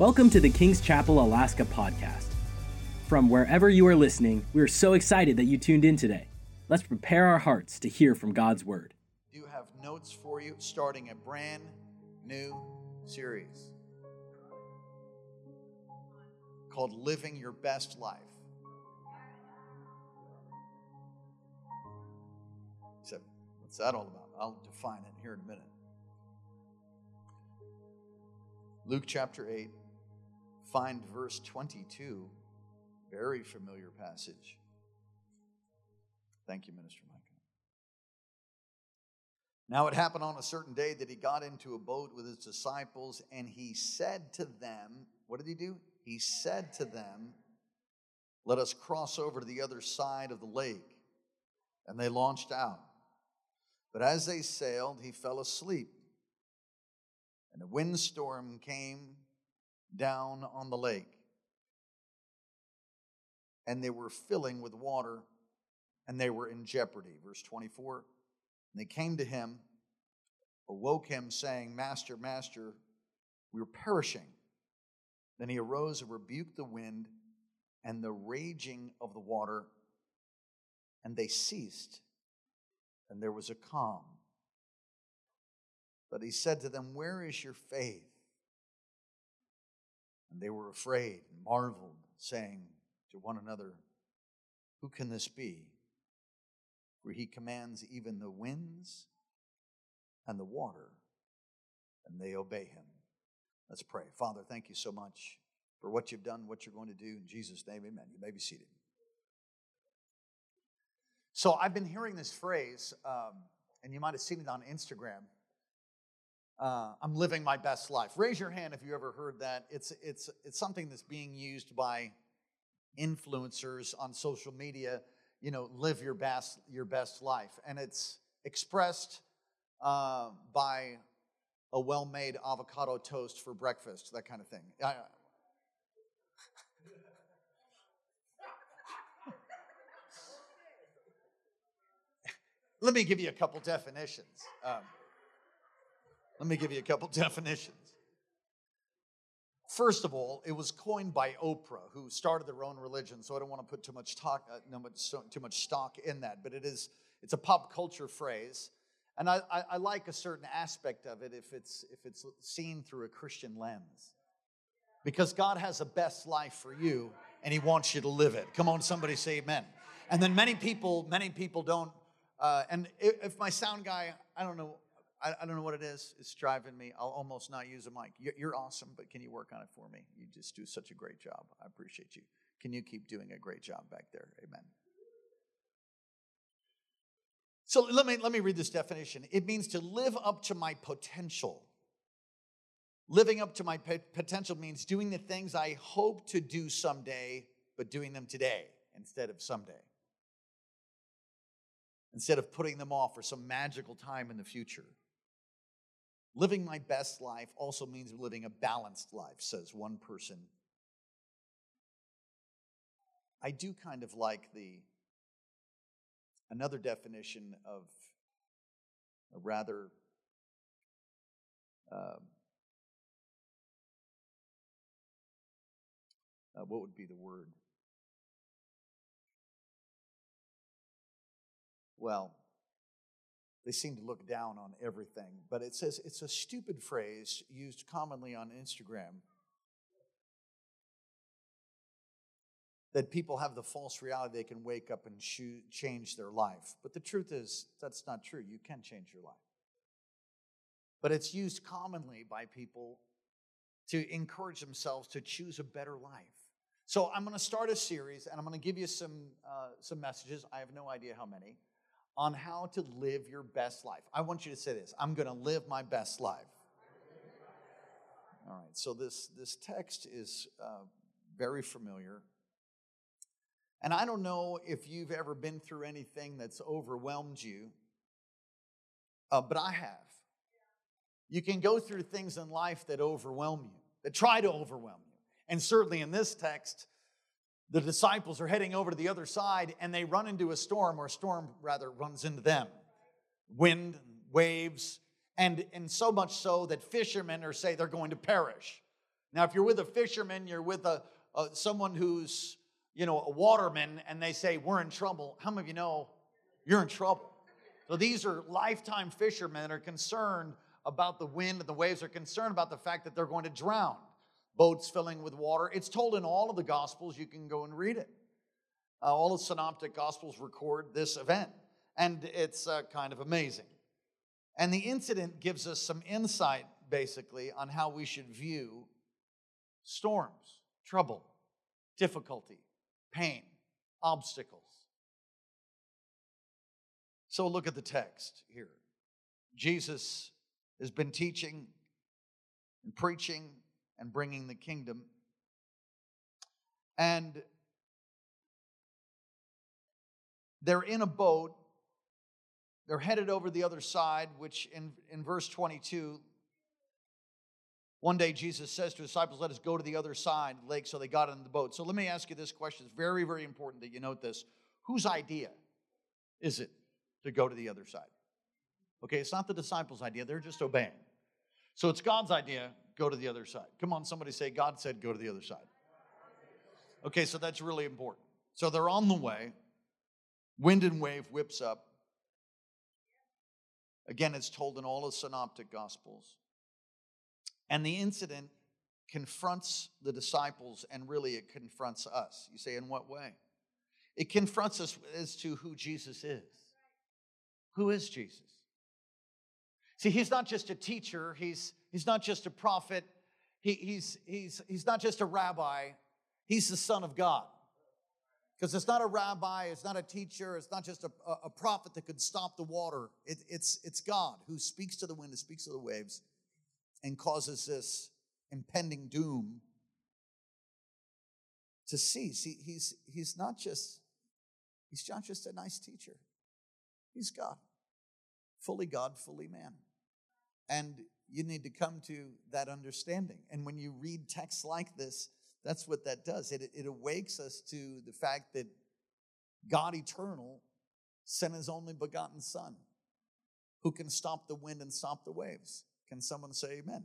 Welcome to the King's Chapel Alaska podcast. From wherever you are listening, we are so excited that you tuned in today. Let's prepare our hearts to hear from God's word. I Do have notes for you starting a brand new series called Living Your Best Life. So, what's that all about? I'll define it here in a minute. Luke chapter 8, find verse 22, very familiar passage. Thank you, Minister Micah. Now it happened on a certain day that he got into a boat with his disciples, and he said to them, What did he do? He said to them, Let us cross over to the other side of the lake. And they launched out. But as they sailed, he fell asleep. And a windstorm came down on the lake. And they were filling with water, and they were in jeopardy. Verse 24. And they came to him, awoke him, saying, Master, Master, we are perishing. Then he arose and rebuked the wind and the raging of the water, and they ceased, and there was a calm. But he said to them, Where is your faith? And they were afraid and marveled, saying to one another, Who can this be? For he commands even the winds and the water, and they obey him. Let's pray. Father, thank you so much for what you've done, what you're going to do. In Jesus' name, amen. You may be seated. So I've been hearing this phrase, um, and you might have seen it on Instagram. Uh, I'm living my best life. Raise your hand if you ever heard that. It's it's it's something that's being used by influencers on social media. You know, live your best your best life, and it's expressed uh, by a well-made avocado toast for breakfast, that kind of thing. I, let me give you a couple definitions. Um, let me give you a couple definitions. First of all, it was coined by Oprah, who started their own religion. So I don't want to put too much talk, uh, too much stock in that. But it is, it's a pop culture phrase, and I, I, I like a certain aspect of it if it's if it's seen through a Christian lens, because God has a best life for you, and He wants you to live it. Come on, somebody say Amen. And then many people, many people don't. Uh, and if my sound guy, I don't know I, I, don't know what it is. It's driving me. I'll almost not use a mic. You're, you're awesome, but can you work on it for me? You just do such a great job. I appreciate you. Can you keep doing a great job back there? Amen. So let me let me read this definition. It means to live up to my potential. Living up to my potential means doing the things I hope to do someday, but doing them today instead of someday. Instead of putting them off for some magical time in the future. Living my best life also means living a balanced life, says one person. I do kind of like the another definition of a rather um, uh, what would be the word? Well, they seem to look down on everything. But it says it's a stupid phrase used commonly on Instagram that people have the false reality they can wake up and change their life. But the truth is, that's not true. You can change your life. But it's used commonly by people to encourage themselves to choose a better life. So I'm going to start a series, and I'm going to give you some uh, some messages. I have no idea how many on how to live your best life. I want you to say this I'm going to live my best life. All right, so this, this text is uh, very familiar. And I don't know if you've ever been through anything that's overwhelmed you, uh, but I have. You can go through things in life that overwhelm you, that try to overwhelm you. And certainly in this text, the disciples are heading over to the other side and they run into a storm, or a storm rather runs into them. Wind, waves, and, and so much so that fishermen are say they're going to perish. Now, if you're with a fisherman, you're with a, a someone who's you know a waterman, and they say we're in trouble. How many of you know you're in trouble? So these are lifetime fishermen that are concerned about the wind and the waves. Are concerned about the fact that they're going to drown. Boats filling with water. It's told in all of the Gospels. You can go and read it. Uh, all the synoptic Gospels record this event, and it's uh, kind of amazing. And the incident gives us some insight, basically, on how we should view storms, trouble, difficulty, pain, obstacles. So look at the text here. Jesus has been teaching and preaching and bringing the kingdom. And they're in a boat. They're headed over the other side, which in, in verse 22, one day Jesus says to his disciples, Let us go to the other side of the lake. So they got in the boat. So let me ask you this question. It's very, very important that you note this. Whose idea is it to go to the other side? Okay, it's not the disciples' idea, they're just obeying. So it's God's idea, go to the other side. Come on, somebody say, God said, go to the other side. Okay, so that's really important. So they're on the way. Wind and wave whips up. Again, it's told in all the synoptic gospels. And the incident confronts the disciples and really it confronts us. You say, in what way? It confronts us as to who Jesus is. Who is Jesus? See, he's not just a teacher, he's, he's not just a prophet, he, he's, he's, he's not just a rabbi, he's the Son of God. Because it's not a rabbi, it's not a teacher, it's not just a, a prophet that could stop the water. It, it's, it's God who speaks to the wind, who speaks to the waves, and causes this impending doom to cease. He, he's, he's not just, he's not just a nice teacher. He's God. Fully God, fully man. And you need to come to that understanding. And when you read texts like this, that's what that does. It, it awakes us to the fact that God eternal sent his only begotten Son who can stop the wind and stop the waves. Can someone say amen?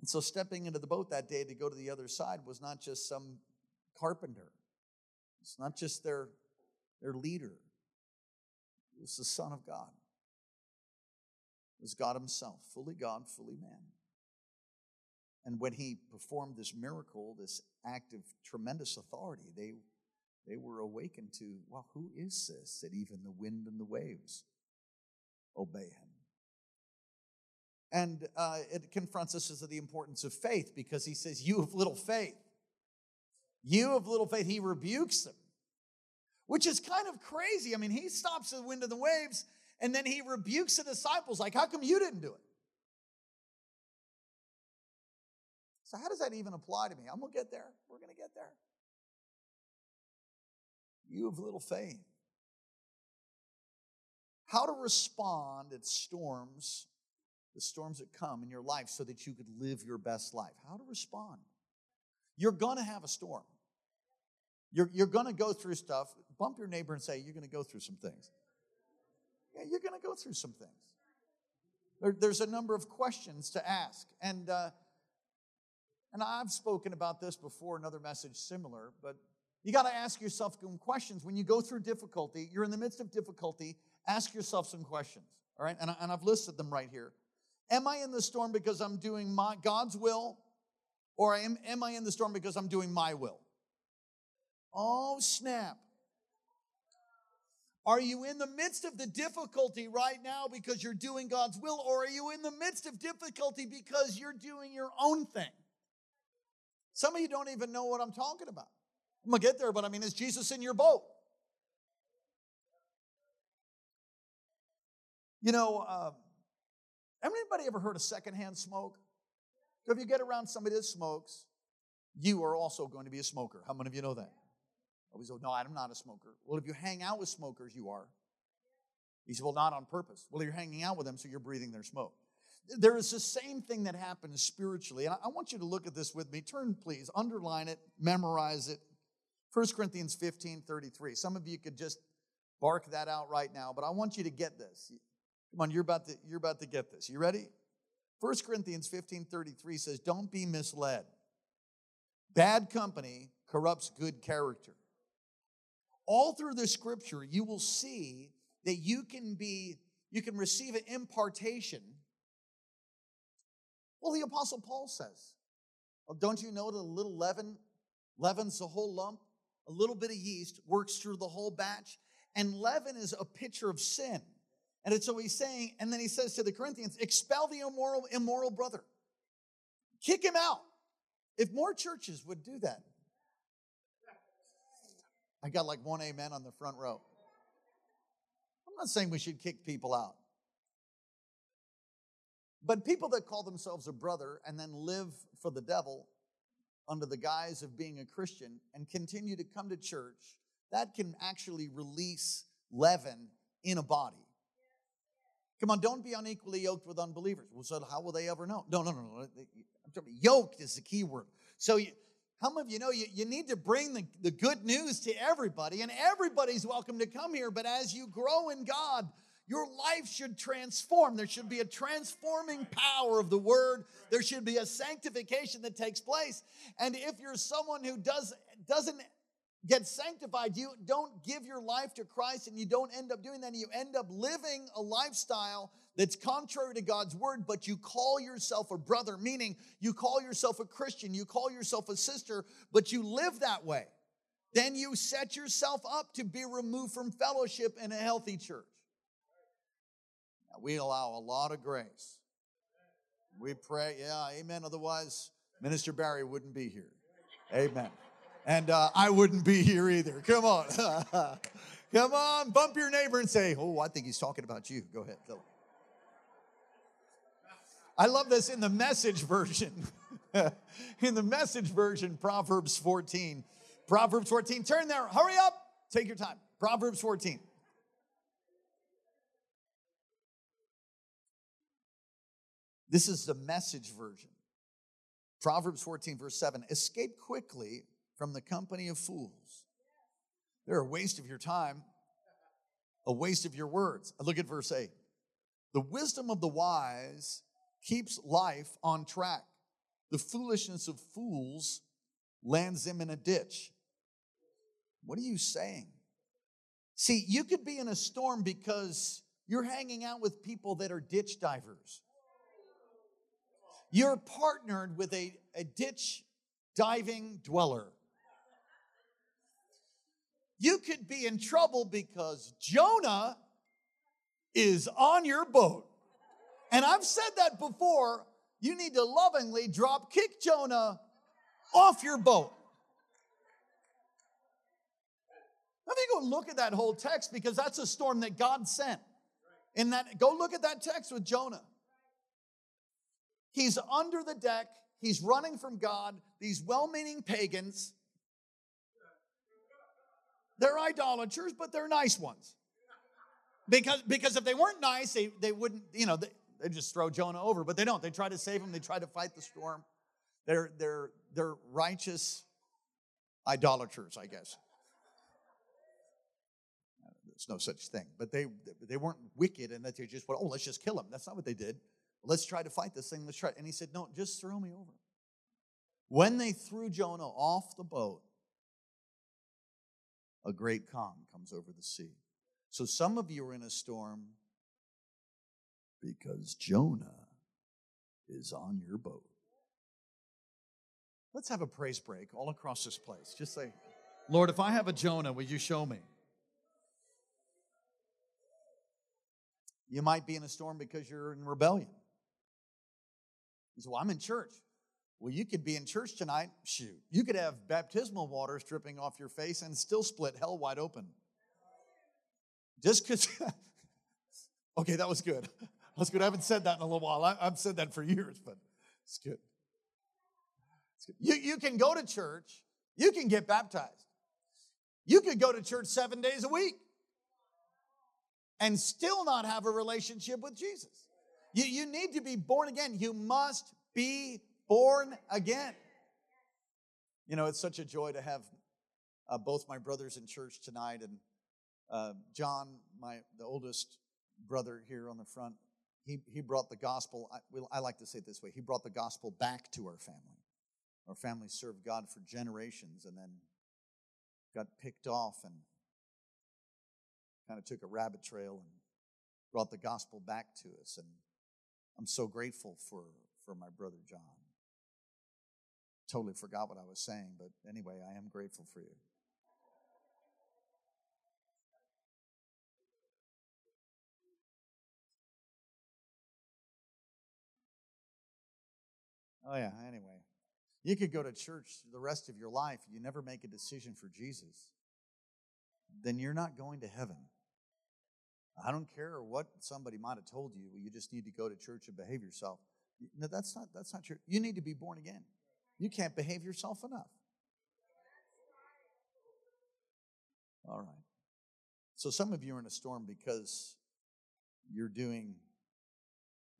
And so, stepping into the boat that day to go to the other side was not just some carpenter, it's not just their, their leader, it was the Son of God. Was God Himself, fully God, fully man. And when he performed this miracle, this act of tremendous authority, they, they were awakened to, well, who is this that even the wind and the waves obey him? And uh, it confronts us as to the importance of faith because he says, You have little faith. You have little faith. He rebukes them, which is kind of crazy. I mean, he stops the wind and the waves and then he rebukes the disciples, like, How come you didn't do it? So, how does that even apply to me? I'm going to get there. We're going to get there. You have little faith. How to respond at storms, the storms that come in your life, so that you could live your best life. How to respond. You're going to have a storm. You're, you're going to go through stuff. Bump your neighbor and say, You're going to go through some things. Yeah, you're going to go through some things. There, there's a number of questions to ask. And, uh, and I've spoken about this before, another message similar, but you got to ask yourself some questions. When you go through difficulty, you're in the midst of difficulty, ask yourself some questions, all right? And, I, and I've listed them right here. Am I in the storm because I'm doing my, God's will, or am, am I in the storm because I'm doing my will? Oh, snap. Are you in the midst of the difficulty right now because you're doing God's will, or are you in the midst of difficulty because you're doing your own thing? Some of you don't even know what I'm talking about. I'm gonna get there, but I mean, is Jesus in your boat? You know, uh, anybody ever heard of secondhand smoke? If you get around somebody that smokes, you are also going to be a smoker. How many of you know that? We say, no, I'm not a smoker. Well, if you hang out with smokers, you are. He said, well, not on purpose. Well, you're hanging out with them, so you're breathing their smoke. There is the same thing that happens spiritually. And I want you to look at this with me. Turn, please, underline it, memorize it. 1 Corinthians 15 33. Some of you could just bark that out right now, but I want you to get this. Come on, you're about to, you're about to get this. You ready? 1 Corinthians 15 33 says, Don't be misled. Bad company corrupts good character. All through the scripture, you will see that you can be, you can receive an impartation. Well, the Apostle Paul says, well, Don't you know that a little leaven leavens the whole lump? A little bit of yeast works through the whole batch. And leaven is a picture of sin. And it's so he's saying, and then he says to the Corinthians, expel the immoral, immoral brother. Kick him out. If more churches would do that. I got like one amen on the front row. I'm not saying we should kick people out. But people that call themselves a brother and then live for the devil under the guise of being a Christian and continue to come to church, that can actually release leaven in a body. Come on, don't be unequally yoked with unbelievers. Well, so how will they ever know? No, no, no, no. Yoked is the key word. So, you, how many of you know you, you need to bring the, the good news to everybody, and everybody's welcome to come here. But as you grow in God, your life should transform. There should be a transforming power of the word. There should be a sanctification that takes place. And if you're someone who does, doesn't get sanctified, you don't give your life to Christ and you don't end up doing that, you end up living a lifestyle that's contrary to God's word, but you call yourself a brother, meaning you call yourself a Christian, you call yourself a sister, but you live that way. Then you set yourself up to be removed from fellowship in a healthy church. Now, we allow a lot of grace. We pray, yeah, amen. Otherwise, Minister Barry wouldn't be here. Amen and uh, I wouldn't be here either. Come on. Come on, bump your neighbor and say, Oh, I think he's talking about you. Go ahead. Go. I love this in the message version. in the message version, Proverbs 14. Proverbs 14. Turn there. Hurry up. Take your time. Proverbs 14. This is the message version. Proverbs 14, verse 7. Escape quickly from the company of fools. They're a waste of your time, a waste of your words. Look at verse 8. The wisdom of the wise keeps life on track. The foolishness of fools lands them in a ditch. What are you saying? See, you could be in a storm because you're hanging out with people that are ditch divers. You're partnered with a, a ditch diving dweller you could be in trouble because Jonah is on your boat. And I've said that before. You need to lovingly drop kick Jonah off your boat. Let me go look at that whole text because that's a storm that God sent. In that, go look at that text with Jonah. He's under the deck, he's running from God. These well meaning pagans they're idolaters, but they're nice ones. Because, because if they weren't nice, they, they wouldn't, you know, they, they just throw Jonah over, but they don't. They try to save him, they try to fight the storm. They're, they're, they're righteous idolaters, I guess. There's no such thing. But they, they weren't wicked and that they just went, oh, let's just kill him. That's not what they did. Let's try to fight this thing. Let's try. And he said, no, just throw me over. When they threw Jonah off the boat, a great calm comes over the sea. So some of you are in a storm because Jonah is on your boat. Let's have a praise break all across this place. Just say, Lord, if I have a Jonah, will you show me? You might be in a storm because you're in rebellion. You say, Well, I'm in church. Well, you could be in church tonight. Shoot. You could have baptismal water dripping off your face and still split hell wide open. Just because. okay, that was good. That's good. I haven't said that in a little while. I, have said that for years, but it's good. it's good. You, you can go to church, you can get baptized. You could go to church seven days a week and still not have a relationship with Jesus. You, you need to be born again. You must be born again. You know, it's such a joy to have uh, both my brothers in church tonight and uh, John, my the oldest brother here on the front. He, he brought the gospel, I, I like to say it this way He brought the gospel back to our family. Our family served God for generations and then got picked off and kind of took a rabbit trail and brought the gospel back to us. And I'm so grateful for, for my brother John. Totally forgot what I was saying, but anyway, I am grateful for you. Oh, yeah, anyway. You could go to church the rest of your life, you never make a decision for Jesus, then you're not going to heaven. I don't care what somebody might have told you, you just need to go to church and behave yourself. No, that's not that's not true. You need to be born again. You can't behave yourself enough. All right. So some of you are in a storm because you're doing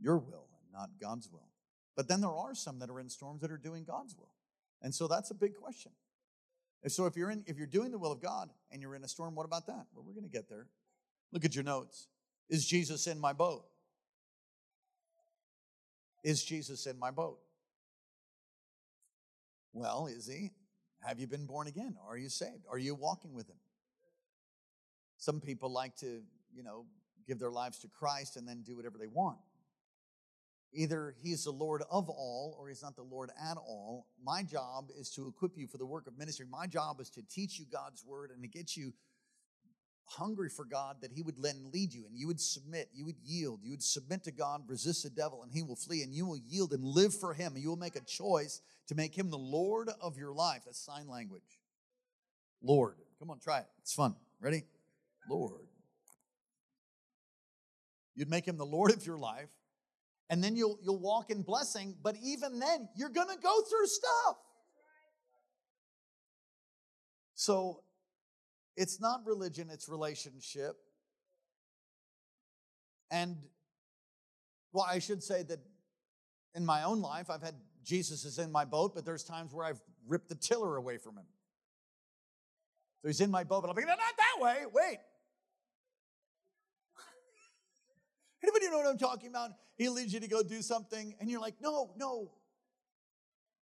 your will and not God's will. But then there are some that are in storms that are doing God's will. And so that's a big question. And so if you're in if you're doing the will of God and you're in a storm, what about that? Well, we're going to get there. Look at your notes. Is Jesus in my boat? Is Jesus in my boat? Well, is he? Have you been born again? Are you saved? Are you walking with him? Some people like to, you know, give their lives to Christ and then do whatever they want. Either he's the Lord of all or he's not the Lord at all. My job is to equip you for the work of ministry. My job is to teach you God's word and to get you hungry for God that he would then lead you and you would submit, you would yield, you would submit to God, resist the devil, and he will flee, and you will yield and live for him, and you will make a choice to make him the Lord of your life. That's sign language. Lord. Come on, try it. It's fun. Ready? Lord. You'd make him the Lord of your life and then you'll you'll walk in blessing but even then you're going to go through stuff. So it's not religion it's relationship. And well i should say that in my own life i've had jesus is in my boat but there's times where i've ripped the tiller away from him. So he's in my boat but i'm like not that way wait Anybody know what I'm talking about? He leads you to go do something, and you're like, no, no.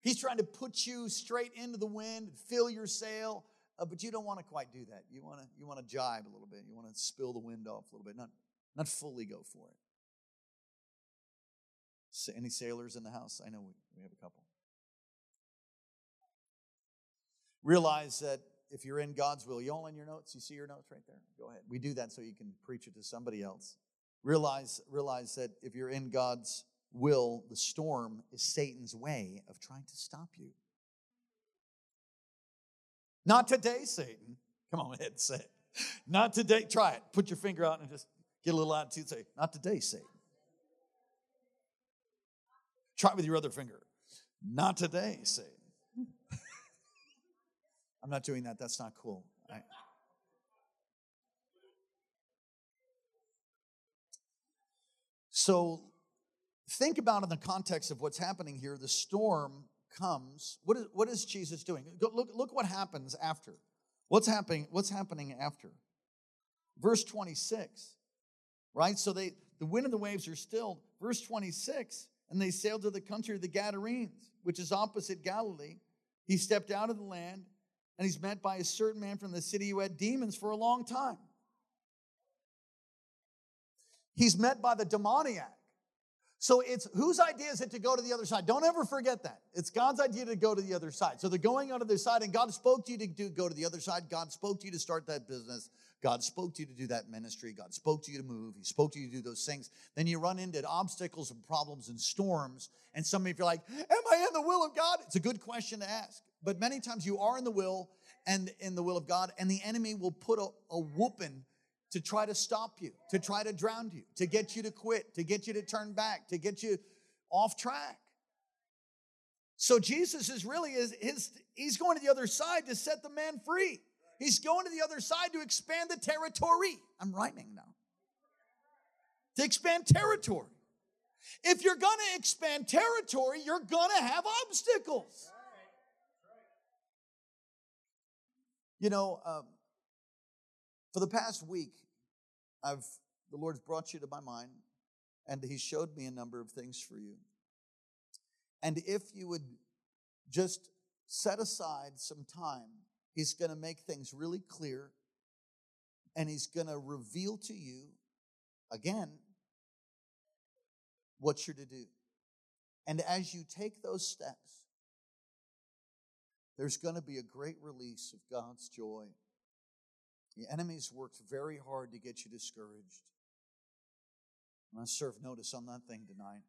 He's trying to put you straight into the wind, fill your sail, uh, but you don't want to quite do that. You want to you want to jibe a little bit. You want to spill the wind off a little bit, not not fully go for it. Any sailors in the house? I know we, we have a couple. Realize that if you're in God's will, you all in your notes, you see your notes right there? Go ahead. We do that so you can preach it to somebody else. Realize, realize that if you're in God's will, the storm is Satan's way of trying to stop you. Not today, Satan. Come on, ahead, say it. Not today. Try it. Put your finger out and just get a little attitude. Say, not today, Satan. Try it with your other finger. Not today, Satan. I'm not doing that. That's not cool. I, So think about in the context of what's happening here. The storm comes. What is, what is Jesus doing? Look, look what happens after. What's happening? What's happening after? Verse 26, right? So they the wind and the waves are stilled. Verse 26, and they sailed to the country of the Gadarenes, which is opposite Galilee. He stepped out of the land, and he's met by a certain man from the city who had demons for a long time. He's met by the demoniac. So it's whose idea is it to go to the other side? Don't ever forget that. It's God's idea to go to the other side. So they're going on the other side, and God spoke to you to do, go to the other side. God spoke to you to start that business. God spoke to you to do that ministry. God spoke to you to move. He spoke to you to do those things. Then you run into obstacles and problems and storms. And some of you are like, Am I in the will of God? It's a good question to ask. But many times you are in the will and in the will of God, and the enemy will put a, a whooping to try to stop you, to try to drown you, to get you to quit, to get you to turn back, to get you off track. So Jesus is really is his he's going to the other side to set the man free. He's going to the other side to expand the territory. I'm rhyming now. To expand territory. If you're going to expand territory, you're going to have obstacles. You know, um, for the past week, I've the Lord's brought you to my mind And he showed me a number of things for you. And if you would just set aside some time, he's going to make things really clear and he's going to reveal to you again what you're to do. And as you take those steps, there's going to be a great release of God's joy. The enemy's worked very hard to get you discouraged. And I serve notice on that thing tonight.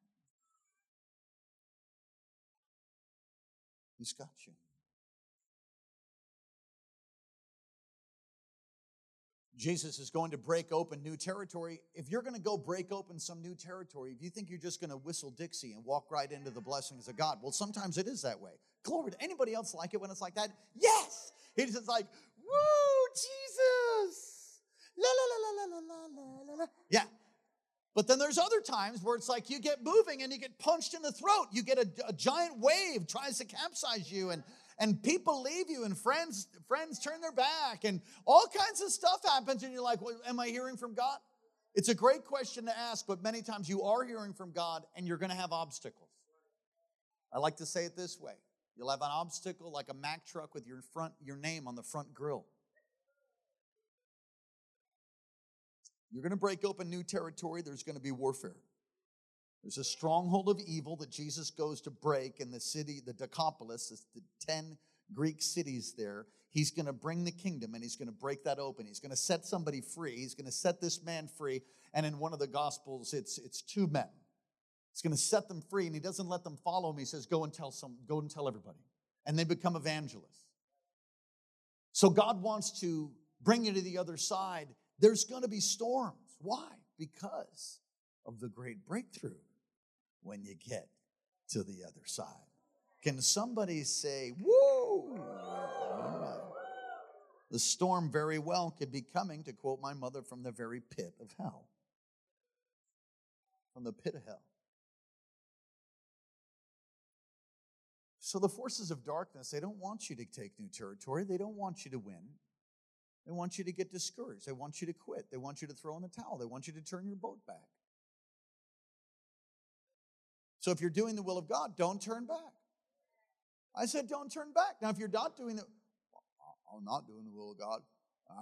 He's got you. Jesus is going to break open new territory. If you're going to go break open some new territory, if you think you're just going to whistle Dixie and walk right into the blessings of God, well, sometimes it is that way. Glory to anybody else like it when it's like that? Yes! It's just like, woo, Jesus! La la la la la la la la. la. Yeah. But then there's other times where it's like you get moving and you get punched in the throat. You get a, a giant wave tries to capsize you and and people leave you and friends friends turn their back and all kinds of stuff happens and you're like well, am i hearing from god it's a great question to ask but many times you are hearing from god and you're going to have obstacles i like to say it this way you'll have an obstacle like a mack truck with your front your name on the front grill you're going to break open new territory there's going to be warfare there's a stronghold of evil that Jesus goes to break in the city, the Decapolis, it's the 10 Greek cities there. He's going to bring the kingdom and he's going to break that open. He's going to set somebody free. He's going to set this man free. And in one of the gospels, it's, it's two men. He's going to set them free and he doesn't let them follow him. He says, go and tell some, go and tell everybody. And they become evangelists. So God wants to bring you to the other side. There's going to be storms. Why? Because of the great breakthrough when you get to the other side. Can somebody say, Whoa! Right. The storm very well could be coming, to quote my mother, from the very pit of hell. From the pit of hell. So the forces of darkness, they don't want you to take new territory. They don't want you to win. They want you to get discouraged. They want you to quit. They want you to throw in the towel. They want you to turn your boat back. So if you're doing the will of God, don't turn back. I said, don't turn back. Now, if you're not doing the, I'm not doing the will of God.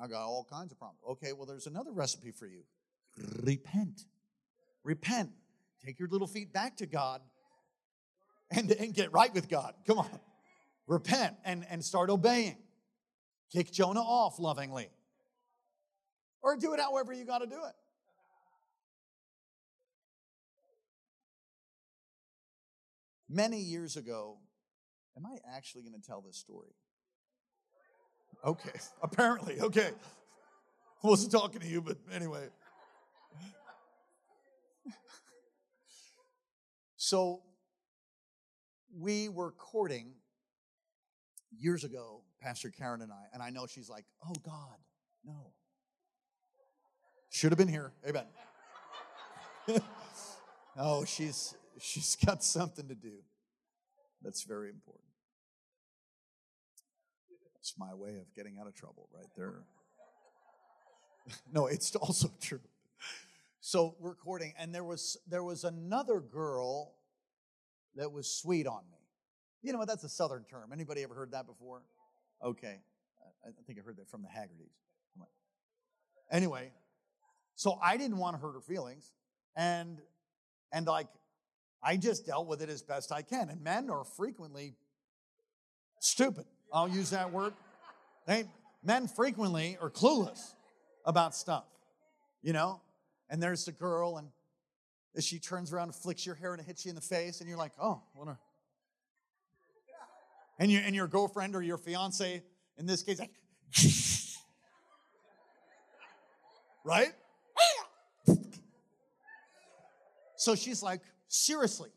I got all kinds of problems. Okay, well, there's another recipe for you. Repent. Repent. Take your little feet back to God and, and get right with God. Come on. Repent and, and start obeying. Kick Jonah off lovingly. Or do it however you got to do it. Many years ago, am I actually going to tell this story? Okay, apparently, okay. I wasn't talking to you, but anyway. so, we were courting years ago, Pastor Karen and I, and I know she's like, oh God, no. Should have been here. Amen. oh, she's she's got something to do. That's very important. It's my way of getting out of trouble right there. no, it's also true. So we're courting, and there was there was another girl that was sweet on me. You know what? That's a southern term. Anybody ever heard that before? Okay. I think I heard that from the Haggertys. Anyway, so I didn't want to hurt her feelings. And and like I just dealt with it as best I can. And men are frequently stupid. I'll use that word. They, men frequently are clueless about stuff, you know? And there's the girl, and as she turns around and flicks your hair and hits you in the face, and you're like, oh, what a. And, you, and your girlfriend or your fiance, in this case, like, right? so she's like, Seriously.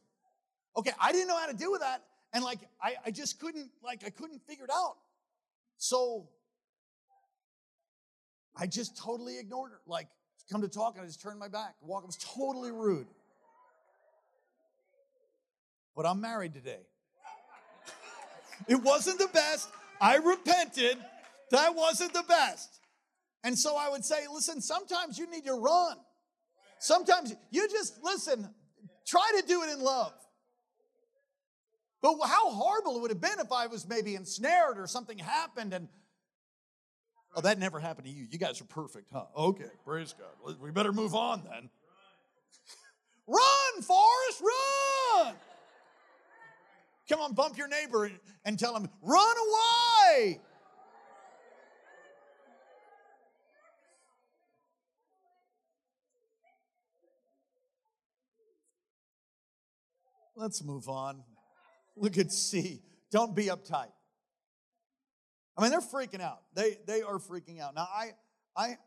Okay, I didn't know how to deal with that. And like, I, I just couldn't, like, I couldn't figure it out. So I just totally ignored her. Like, come to talk, and I just turned my back. Walk, I was totally rude. But I'm married today. it wasn't the best. I repented. That wasn't the best. And so I would say, listen, sometimes you need to run. Sometimes you just listen, try to do it in love. But how horrible it would have been if I was maybe ensnared or something happened and Oh, that never happened to you. You guys are perfect, huh? Okay, praise God. We better move on then. Run, Forrest, run! Come on, bump your neighbor and tell him, run away! Let's move on. Look at C. Don't be uptight. I mean, they're freaking out. They they are freaking out. Now, I I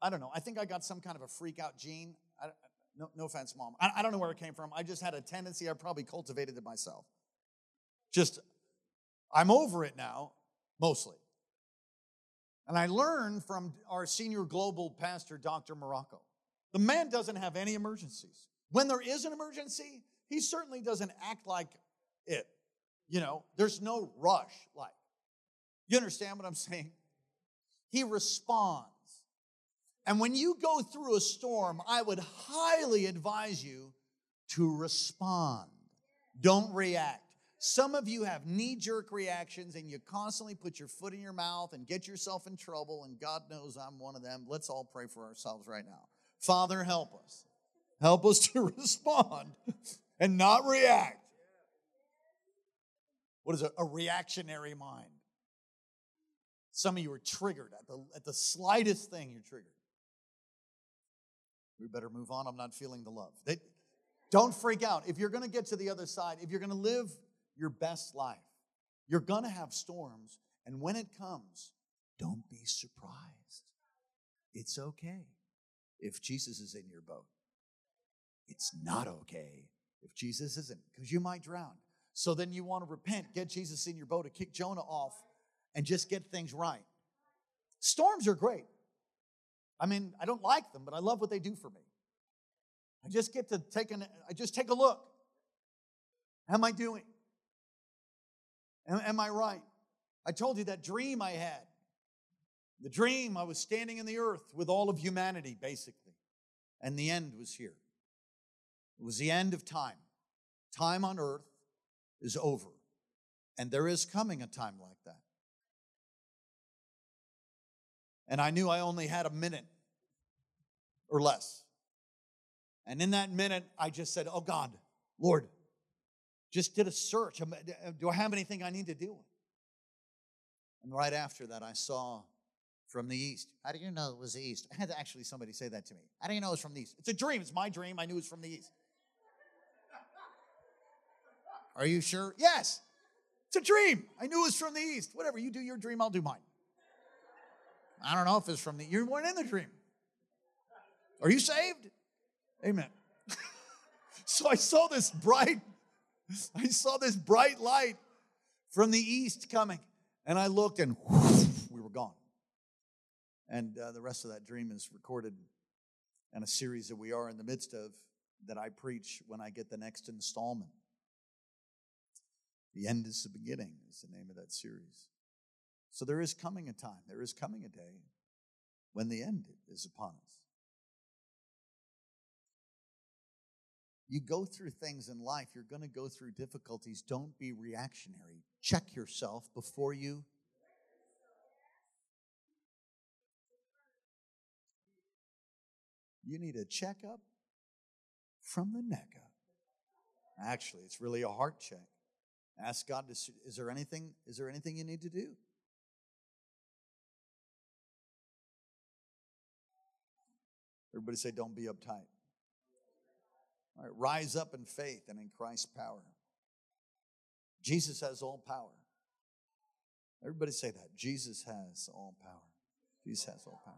I don't know. I think I got some kind of a freak out gene. I, no, no offense, mom. I, I don't know where it came from. I just had a tendency. I probably cultivated it myself. Just, I'm over it now, mostly. And I learned from our senior global pastor, Dr. Morocco. The man doesn't have any emergencies. When there is an emergency, he certainly doesn't act like it. You know, there's no rush like. You understand what I'm saying? He responds. And when you go through a storm, I would highly advise you to respond. Don't react. Some of you have knee jerk reactions and you constantly put your foot in your mouth and get yourself in trouble, and God knows I'm one of them. Let's all pray for ourselves right now. Father, help us. Help us to respond and not react. What is a, a reactionary mind? Some of you are triggered at the, at the slightest thing, you're triggered. We better move on. I'm not feeling the love. They, don't freak out. If you're going to get to the other side, if you're going to live your best life, you're going to have storms. And when it comes, don't be surprised. It's okay if Jesus is in your boat. It's not okay if Jesus isn't, because you might drown. So then you want to repent, get Jesus in your boat, to kick Jonah off, and just get things right. Storms are great. I mean, I don't like them, but I love what they do for me. I just get to take an, I just take a look. How am I doing? Am, am I right? I told you that dream I had. The dream, I was standing in the earth with all of humanity, basically. And the end was here. It was the end of time. Time on earth is over. And there is coming a time like that. And I knew I only had a minute or less. And in that minute, I just said, Oh God, Lord, just did a search. Uh, do I have anything I need to do? And right after that, I saw from the east. How do you know it was the east? I had to actually somebody say that to me. How do you know it's from the east? It's a dream. It's my dream. I knew it was from the east. Are you sure? Yes. It's a dream. I knew it was from the east. Whatever, you do your dream, I'll do mine. I don't know if it's from the, you weren't in the dream. Are you saved? Amen. so I saw this bright, I saw this bright light from the east coming. And I looked and whoosh, we were gone. And uh, the rest of that dream is recorded in a series that we are in the midst of that I preach when I get the next installment. The end is the beginning, is the name of that series. So there is coming a time, there is coming a day when the end is upon us. You go through things in life, you're going to go through difficulties. Don't be reactionary. Check yourself before you. You need a checkup from the neck up. Actually, it's really a heart check. Ask God to, is there anything is there anything you need to do? Everybody say don't be uptight. All right, rise up in faith and in Christ's power. Jesus has all power. Everybody say that. Jesus has all power. Jesus has all power.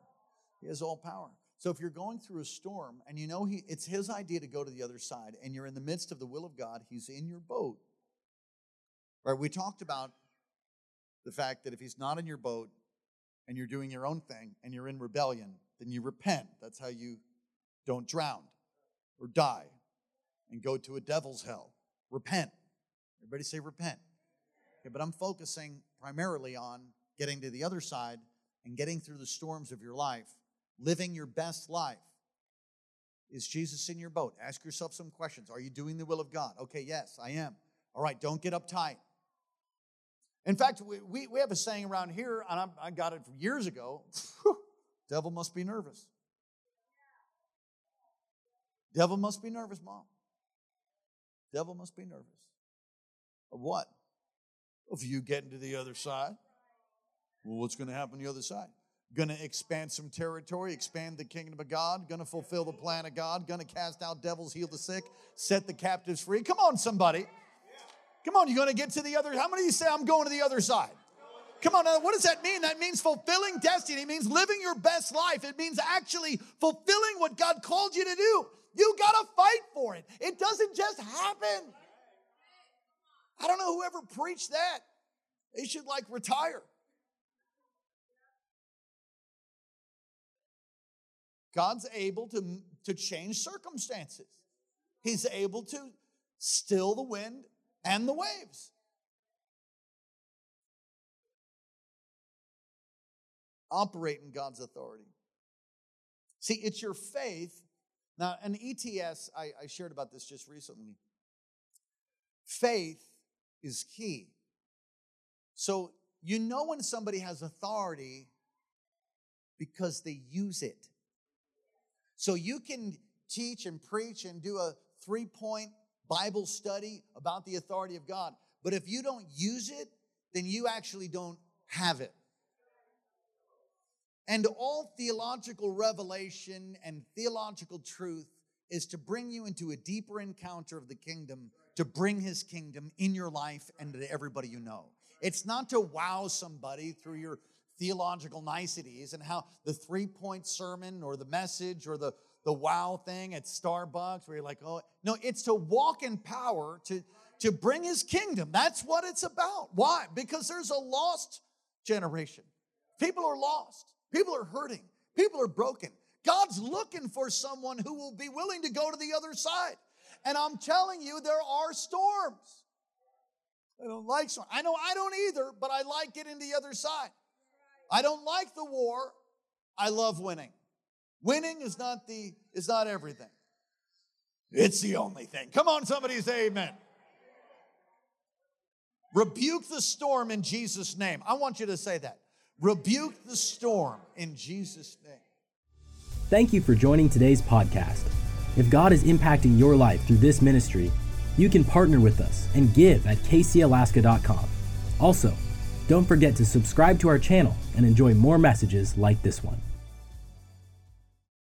He has all power. So if you're going through a storm and you know he it's his idea to go to the other side and you're in the midst of the will of God, he's in your boat. Right? We talked about the fact that if he's not in your boat and you're doing your own thing and you're in rebellion, then you repent. That's how you don't drown or die and go to a devil's hell. Repent. Everybody say repent. Okay, but I'm focusing primarily on getting to the other side and getting through the storms of your life, living your best life. Is Jesus in your boat? Ask yourself some questions. Are you doing the will of God? Okay, yes, I am. All right, don't get uptight. In fact, we, we, we have a saying around here, and I, I got it from years ago devil must be nervous. Devil must be nervous, mom. Devil must be nervous. Of what? Of you getting to the other side. Well, what's going to happen the other side? Going to expand some territory, expand the kingdom of God, going to fulfill the plan of God, going to cast out devils, heal the sick, set the captives free. Come on, somebody. Come on, you're going to get to the other. How many of you say, I'm going to the other side? Come on, now, what does that mean? That means fulfilling destiny. It means living your best life. It means actually fulfilling what God called you to do. You got to fight for it. It doesn't just happen. I don't know whoever preached that. They should like retire. God's able to, to change circumstances. He's able to still the wind and the waves. Operate in God's authority. See, it's your faith. Now, an ETS, I, I shared about this just recently. Faith is key. So, you know when somebody has authority because they use it. So, you can teach and preach and do a three point Bible study about the authority of God. But if you don't use it, then you actually don't have it. And all theological revelation and theological truth is to bring you into a deeper encounter of the kingdom, to bring his kingdom in your life and to everybody you know. It's not to wow somebody through your theological niceties and how the three point sermon or the message or the the wow thing at Starbucks where you're like, oh, no, it's to walk in power, to, to bring his kingdom. That's what it's about. Why? Because there's a lost generation. People are lost, people are hurting, people are broken. God's looking for someone who will be willing to go to the other side. And I'm telling you, there are storms. I don't like storms. I know I don't either, but I like getting to the other side. I don't like the war. I love winning. Winning is not the is not everything. It's the only thing. Come on, somebody say amen. Rebuke the storm in Jesus' name. I want you to say that. Rebuke the storm in Jesus' name. Thank you for joining today's podcast. If God is impacting your life through this ministry, you can partner with us and give at kcalaska.com. Also, don't forget to subscribe to our channel and enjoy more messages like this one.